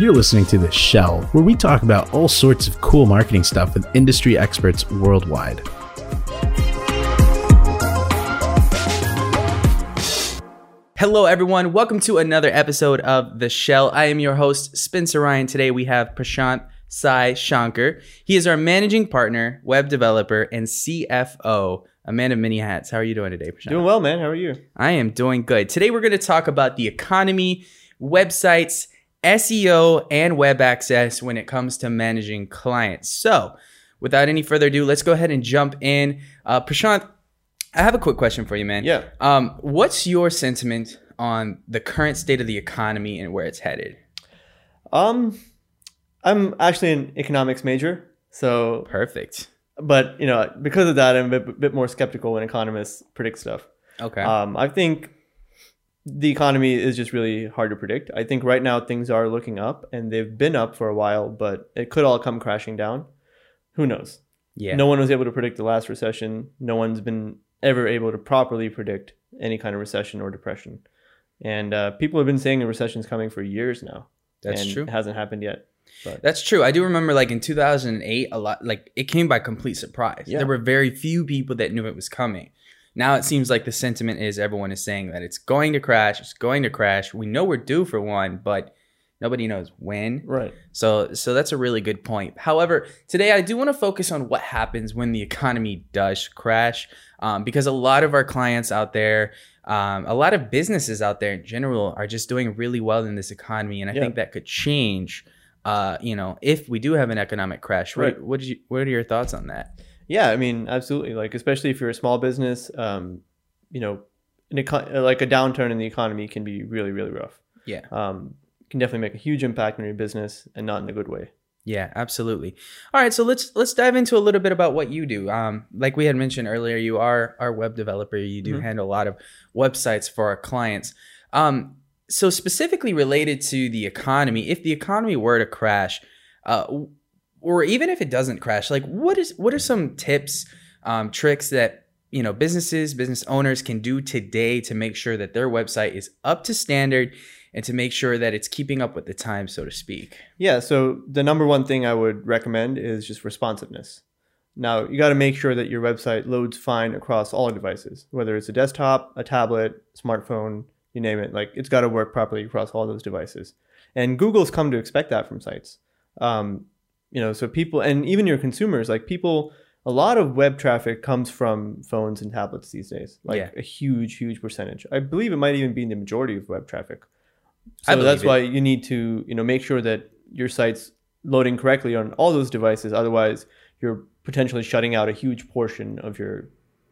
You're listening to The Shell, where we talk about all sorts of cool marketing stuff with industry experts worldwide. Hello, everyone. Welcome to another episode of The Shell. I am your host, Spencer Ryan. Today we have Prashanth Sai Sankar. He is our managing partner, web developer, and CFO, a man of many hats. How are you doing today, Prashanth? Doing well, man. How are you? I am doing good. Today we're going to talk about the economy, websites, SEO, and web access when it comes to managing clients. So, without any further ado, let's go ahead and jump in. Uh, Prashanth, I have a quick question for you, man. Yeah. Um, what's your sentiment on the current state of the economy and where it's headed? Um, I'm actually an economics major, so Perfect. but you know because of that, I'm a bit, bit more skeptical when economists predict stuff. Okay. Um, I think the economy is just really hard to predict. I think right now things are looking up, and they've been up for a while, but it could all come crashing down. Who knows? yeah. No one was able to predict the last recession. No one's been ever able to properly predict any kind of recession or depression. And uh, people have been saying the recession's coming for years now. That's and true. It hasn't happened yet. But That's true. I do remember, like in 2008, a lot like it came by complete surprise. Yeah. There were very few people that knew it was coming. Now it seems like the sentiment is everyone is saying that it's going to crash. It's going to crash. We know we're due for one, but nobody knows when. right. So so that's a really good point. However, today I do want to focus on what happens when the economy does crash, um, because a lot of our clients out there, um, a lot of businesses out there in general, are just doing really well in this economy, and I Yeah. think that could change. Uh, you know, if we do have an economic crash, what, Right. what did you? What are your thoughts on that? Yeah, I mean, absolutely. Like, especially if you're a small business, um, you know, an econ- like a downturn in the economy can be really, really rough. Yeah. Um, can definitely make a huge impact on your business and not in a good way. Yeah, absolutely. All right, so let's let's dive into a little bit about what you do. Um, like we had mentioned earlier, you are our web developer. You do Mhm. handle a lot of websites for our clients. Um, so specifically related to the economy, if the economy were to crash, uh, or even if it doesn't crash, like what is what are some tips, um, tricks that you know businesses, business owners can do today to make sure that their website is up to standard and to make sure that it's keeping up with the time, so to speak. Yeah, so the number one thing I would recommend is just responsiveness. Now, you got to make sure that your website loads fine across all devices, whether it's a desktop, a tablet, smartphone, you name it. Like, it's got to work properly across all those devices. And Google's come to expect that from sites. Um, you know, so people, and even your consumers, like people, a lot of web traffic comes from phones and tablets these days, like Yeah. a huge, huge percentage. I believe it might even be the majority of web traffic. So that's it. why you need to, you know, make sure that your site's loading correctly on all those devices. Otherwise, you're potentially shutting out a huge portion of your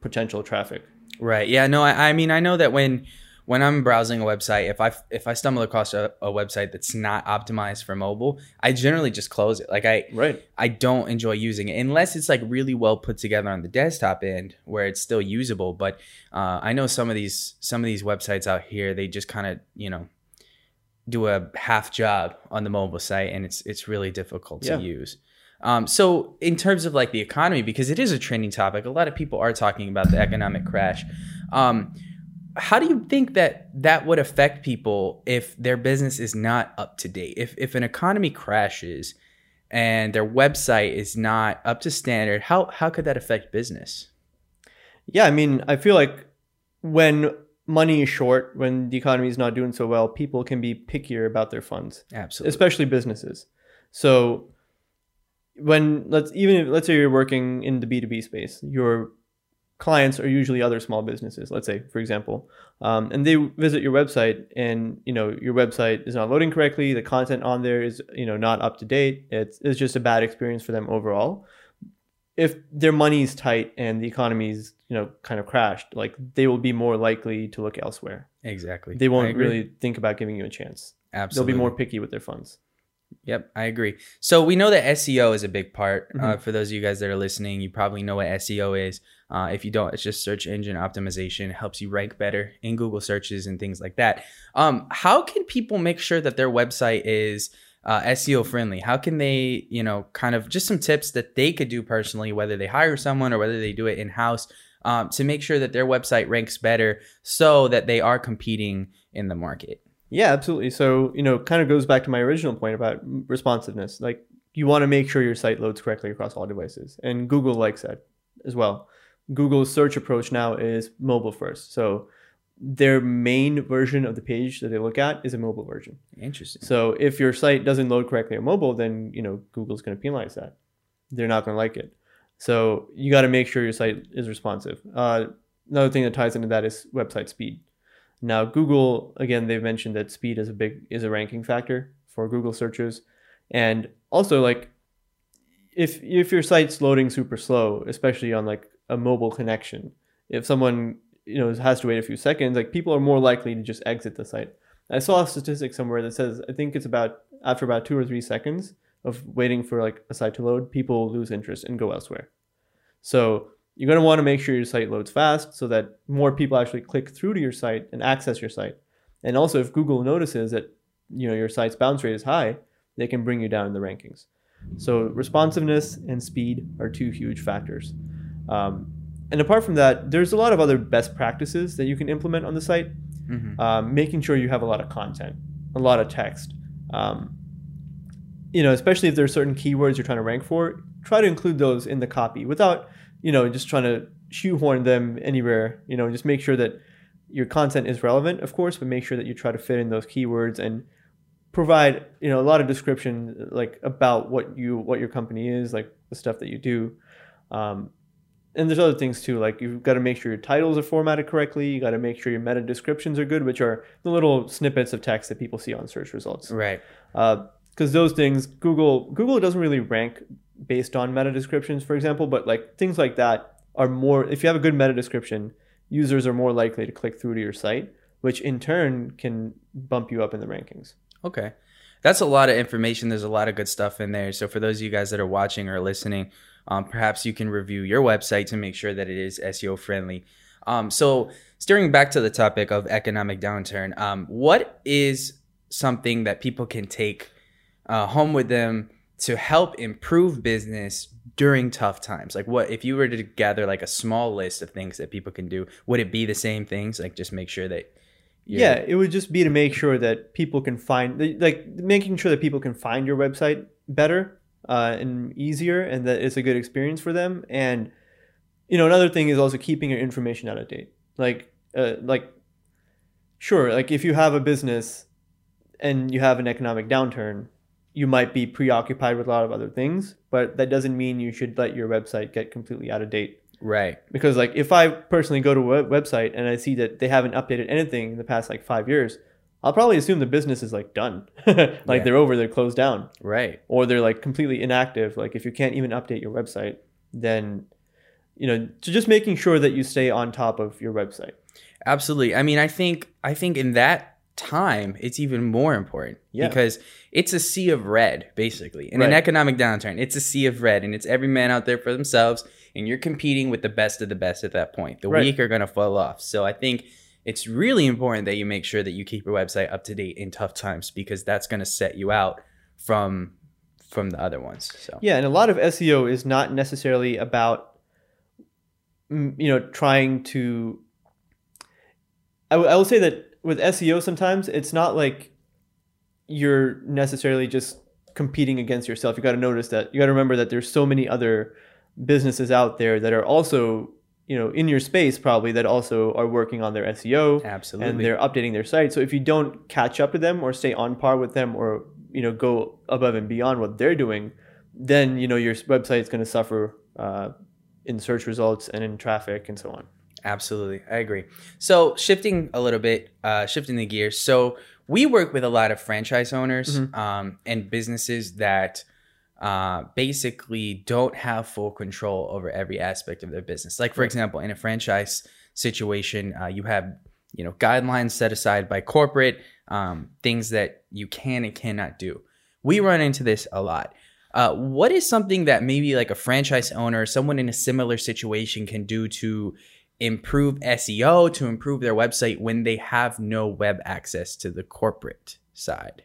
potential traffic. Right. Yeah. No. I, I mean, I know that when when I'm browsing a website, if I if I stumble across a, a website that's not optimized for mobile, I generally just close it. Like I Right. I don't enjoy using it unless it's like really well put together on the desktop end where it's still usable. But uh, I know some of these some of these websites out here they just kind of you know do a half job on the mobile site and it's it's really difficult to use. Um, so in terms of like the economy, because it is a trending topic, a lot of people are talking about the economic crash. Um, how do you think that that would affect people if their business is not up to date? If if an economy crashes and their website is not up to standard, how how could that affect business? Yeah. I mean, I feel like when money is short, when the economy is not doing so well, people can be pickier about their funds. Absolutely. especially businesses. So when let's even if, let's say you're working in the B2B space, your clients are usually other small businesses, let's say for example, um, and they visit your website and you know your website is not loading correctly, the content on there is you know not up to date. It's it's just a bad experience for them overall. If their money is tight and the economy's you know kind of crashed, like they will be more likely to look elsewhere. exactly. They won't really think about giving you a chance. Absolutely. They'll be more picky with their funds. Yep, I agree. So we know that SEO is a big part. Uh, Mhm. for those of you guys that are listening, you probably know what SEO is. Uh, if you don't, it's just search engine optimization. It helps you rank better in Google searches and things like that. Um, how can people make sure that their website is uh, SEO friendly? How can they, you know, kind of just some tips that they could do personally, whether they hire someone or whether they do it in house, um, to make sure that their website ranks better so that they are competing in the market? Yeah, absolutely. So, you know, kind of goes back to my original point about responsiveness. Like, you want to make sure your site loads correctly across all devices. And Google likes that as well. Google's search approach now is mobile first. So, their main version of the page that they look at is a mobile version. Interesting. So, if your site doesn't load correctly on mobile, then, you know, Google's going to penalize that. They're not going to like it. So, you got to make sure your site is responsive. Uh, another thing that ties into that is website speed. Now, Google again, they've mentioned that speed is a big is a ranking factor for Google searches, and also like if if your site's loading super slow, especially on like a mobile connection, if someone you know has to wait a few seconds, like people are more likely to just exit the site. I saw a statistic somewhere that says I think it's about after about two or three seconds of waiting for like a site to load, people lose interest and go elsewhere. So you're going to want to make sure your site loads fast so that more people actually click through to your site and access your site. And also, if Google notices that you know your site's bounce rate is high, they can bring you down in the rankings. So responsiveness and speed are two huge factors. Um, and apart from that, there's a lot of other best practices that you can implement on the site. Mhm. Um, making sure you have a lot of content, a lot of text. Um, you know, especially if there are certain keywords you're trying to rank for, try to include those in the copy without, you know, just trying to shoehorn them anywhere. You know, just make sure that your content is relevant, of course, but make sure that you try to fit in those keywords and provide, you know, a lot of description like about what you what your company is, like the stuff that you do. Um, and there's other things too, like you've got to make sure your titles are formatted correctly. You got to make sure your meta descriptions are good, which are the little snippets of text that people see on search results Right. because those things google google doesn't really rank based on meta descriptions for example but like things like that are more if you have a good meta description users are more likely to click through to your site which in turn can bump you up in the rankings Okay. That's a lot of information. There's a lot of good stuff in there. So for those of you guys that are watching or listening, um, perhaps you can review your website to make sure that it is SEO friendly. Um, so steering back to the topic of economic downturn, um, what is something that people can take uh, home with them to help improve business during tough times? Like what if you were to gather like a small list of things that people can do, would it be the same things? Like just make sure that yeah it would just be to make sure that people can find like making sure that people can find your website better uh, and easier and that it's a good experience for them and you know another thing is also keeping your information out of date like uh, like sure like if you have a business and you have an economic downturn you might be preoccupied with a lot of other things but that doesn't mean you should let your website get completely out of date right. because like if i personally go to a website and i see that they haven't updated anything in the past like five years i'll probably assume the business is like done like Yeah. they're over they're closed down Right. or they're like completely inactive like if you can't even update your website then you know so just making sure that you stay on top of your website Absolutely. I mean, I think I think in that time it's even more important Yeah. because it's a sea of red basically. In an economic downturn, it's a sea of red and it's every man out there for themselves and you're competing with the best of the best at that point. The Right. weak are going to fall off. So I think it's really important that you make sure that you keep your website up to date in tough times because that's going to set you out from from the other ones. So yeah and a lot of seo is not necessarily about mm, you know trying to I, w- I will say that with seo sometimes it's not like you're necessarily just competing against yourself you got to notice that you got to remember that there's so many other businesses out there that are also you know in your space probably that also are working on their seo absolutely. and they're updating their site. So if you don't catch up to them or stay on par with them or you know go above and beyond what they're doing, then you know your website is going to suffer uh, in search results and in traffic and so on. Absolutely, I agree. So shifting a little bit, uh, shifting the gears. So we work with a lot of franchise owners um, and businesses that uh, basically don't have full control over every aspect of their business. Like for example, in a franchise situation, uh, you have you know guidelines set aside by corporate, um, things that you can and cannot do. We run into this a lot. Uh, what is something that maybe like a franchise owner, someone in a similar situation, can do to improve SEO, to improve their website when they have no web access to the corporate side?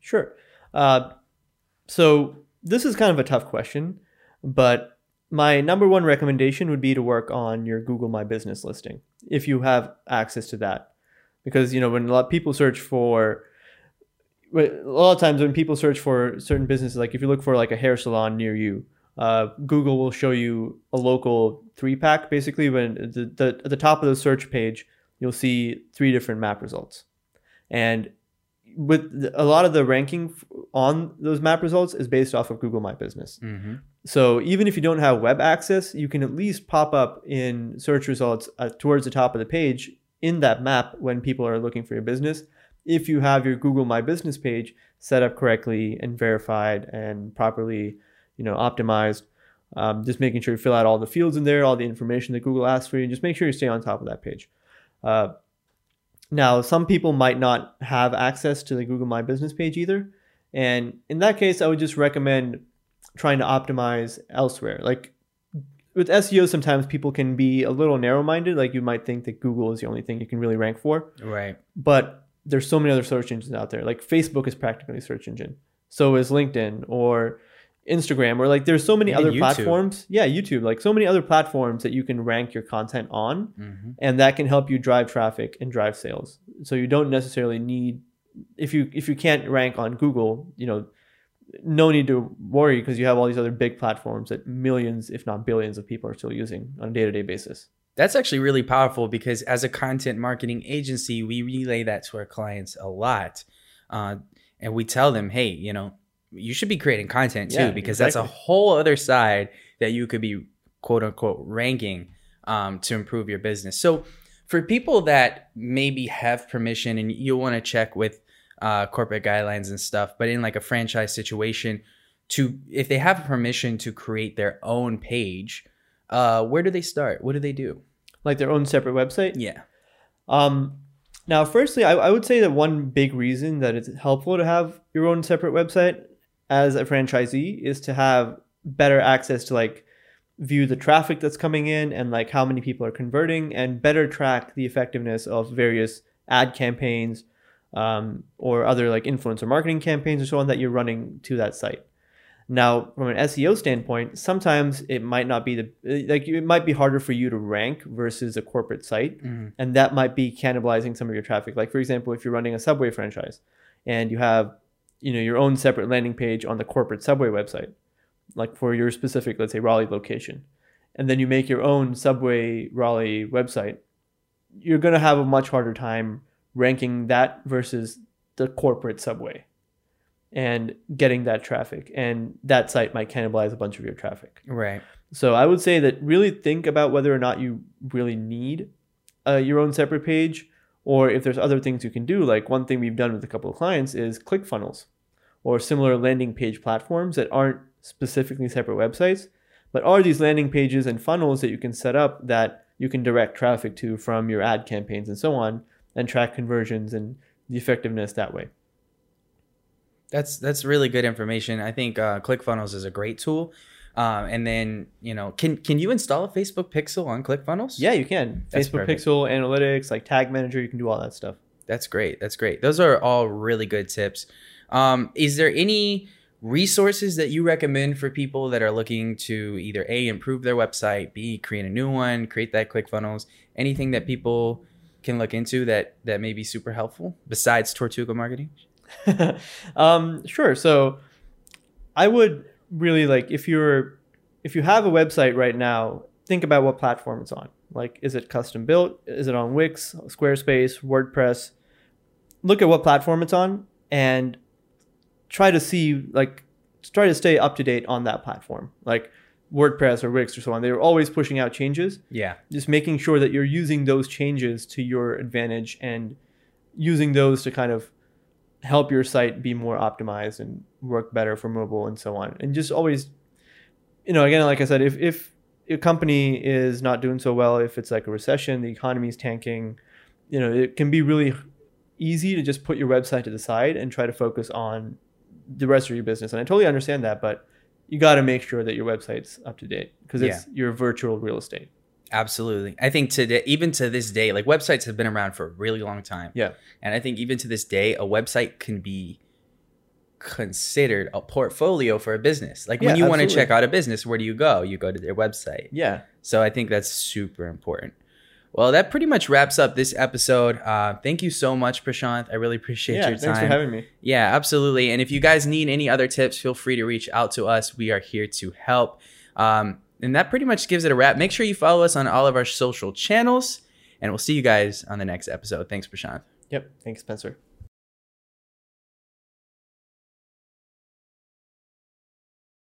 Sure. Uh, so this is kind of a tough question, but my number one recommendation would be to work on your Google My Business listing if you have access to that. because you know when a lot of people search for a lot of times when people search for certain businesses like if you look for like a hair salon near you uh, google will show you a local three pack basically when the, the at the top of the search page you'll see three different map results and with the- a lot of the ranking on those map results is based off of google my business Mm-hmm. so even if you don't have web access, you can at least pop up in search results uh, towards the top of the page in that map when people are looking for your business. If you have your Google My Business page set up correctly and verified and properly, you know, optimized, um, just making sure you fill out all the fields in there, all the information that Google asks for you, just make sure you stay on top of that page. Uh, now, some people might not have access to the Google My Business page either. And in that case, I would just recommend trying to optimize elsewhere. Like with SEO, sometimes people can be a little narrow minded. Like you might think that Google is the only thing you can really rank for, Right. but there's so many other search engines out there. Like Facebook is practically a search engine. So is LinkedIn or Instagram or like there's so many Even other YouTube. platforms. Yeah, YouTube. Like so many other platforms that you can rank your content on Mm-hmm. and that can help you drive traffic and drive sales. So you don't necessarily need if you if you can't rank on Google, you know, no need to worry because you have all these other big platforms that millions, if not billions, of people are still using on a day to day basis. That's actually really powerful because as a content marketing agency, we relay that to our clients a lot. Uh, and we tell them, hey, you know, you should be creating content too, Yeah, because that's a whole other side that you could be quote unquote ranking um, to improve your business. So for people that maybe have permission and you want to check with uh, corporate guidelines and stuff, but in like a franchise situation, to if they have permission to create their own page, uh, where do they start? What do they do? Like their own separate website. Yeah. Um, now, firstly, I, I would say that one big reason that it's helpful to have your own separate website as a franchisee is to have better access to like view the traffic that's coming in and like how many people are converting and better track the effectiveness of various ad campaigns um, or other like influencer marketing campaigns or so on that you're running to that site. Now, from an SEO standpoint, sometimes it might not be the like it might be harder for you to rank versus a corporate site Mhm. and that might be cannibalizing some of your traffic. Like for example, if you're running a Subway franchise and you have you know your own separate landing page on the corporate Subway website, like for your specific let's say Raleigh location, and then you make your own Subway Raleigh website, you're going to have a much harder time ranking that versus the corporate Subway and getting that traffic and that site might cannibalize a bunch of your traffic. Right. So I would say that really think about whether or not you really need uh, your own separate page, or if there's other things you can do. Like one thing we've done with a couple of clients is ClickFunnels, or similar landing page platforms that aren't specifically separate websites, but are these landing pages and funnels that you can set up that you can direct traffic to from your ad campaigns and so on, and track conversions and the effectiveness that way. That's that's really good information. I think uh, ClickFunnels is a great tool. Um, and then you know, can can you install a Facebook Pixel on ClickFunnels? Yeah, you can. That's Facebook perfect. Pixel, analytics, like Tag Manager, you can do all that stuff. That's great. That's great. Those are all really good tips. Um, is there any resources that you recommend for people that are looking to either a improve their website, b create a new one, create that ClickFunnels? Anything that people can look into that that may be super helpful besides Tortuga marketing? um, sure. So I would really like if you're if you have a website right now, think about what platform it's on. Like, is it custom built? Is it on Wix, Squarespace, WordPress? Look at what platform it's on and try to see like try to stay up to date on that platform. Like WordPress or Wix or so on. They're always pushing out changes Yeah. just making sure that you're using those changes to your advantage and using those to kind of help your site be more optimized and work better for mobile and so on and just always you know again like i said if if a company is not doing so well if it's like a recession the economy is tanking you know it can be really easy to just put your website to the side and try to focus on the rest of your business and i totally understand that but you got to make sure that your website's up to date because it's your virtual real estate Absolutely. I think today, even to this day, like websites have been around for a really long time. Yeah. And I think even to this day, a website can be considered a portfolio for a business. Like when Yeah, you want to check out a business, where do you go? You go to their website. yeah So I think that's super important. Well, that pretty much wraps up this episode. Uh, thank you so much, Prashanth. I really appreciate yeah, your time. thanks for having me. Yeah, absolutely. And if you guys need any other tips, feel free to reach out to us. We are here to help. Um, and that pretty much gives it a wrap. Make sure you follow us on all of our social channels, and we'll see you guys on the next episode. Thanks, Prashanth. Yep. Thanks, Spencer.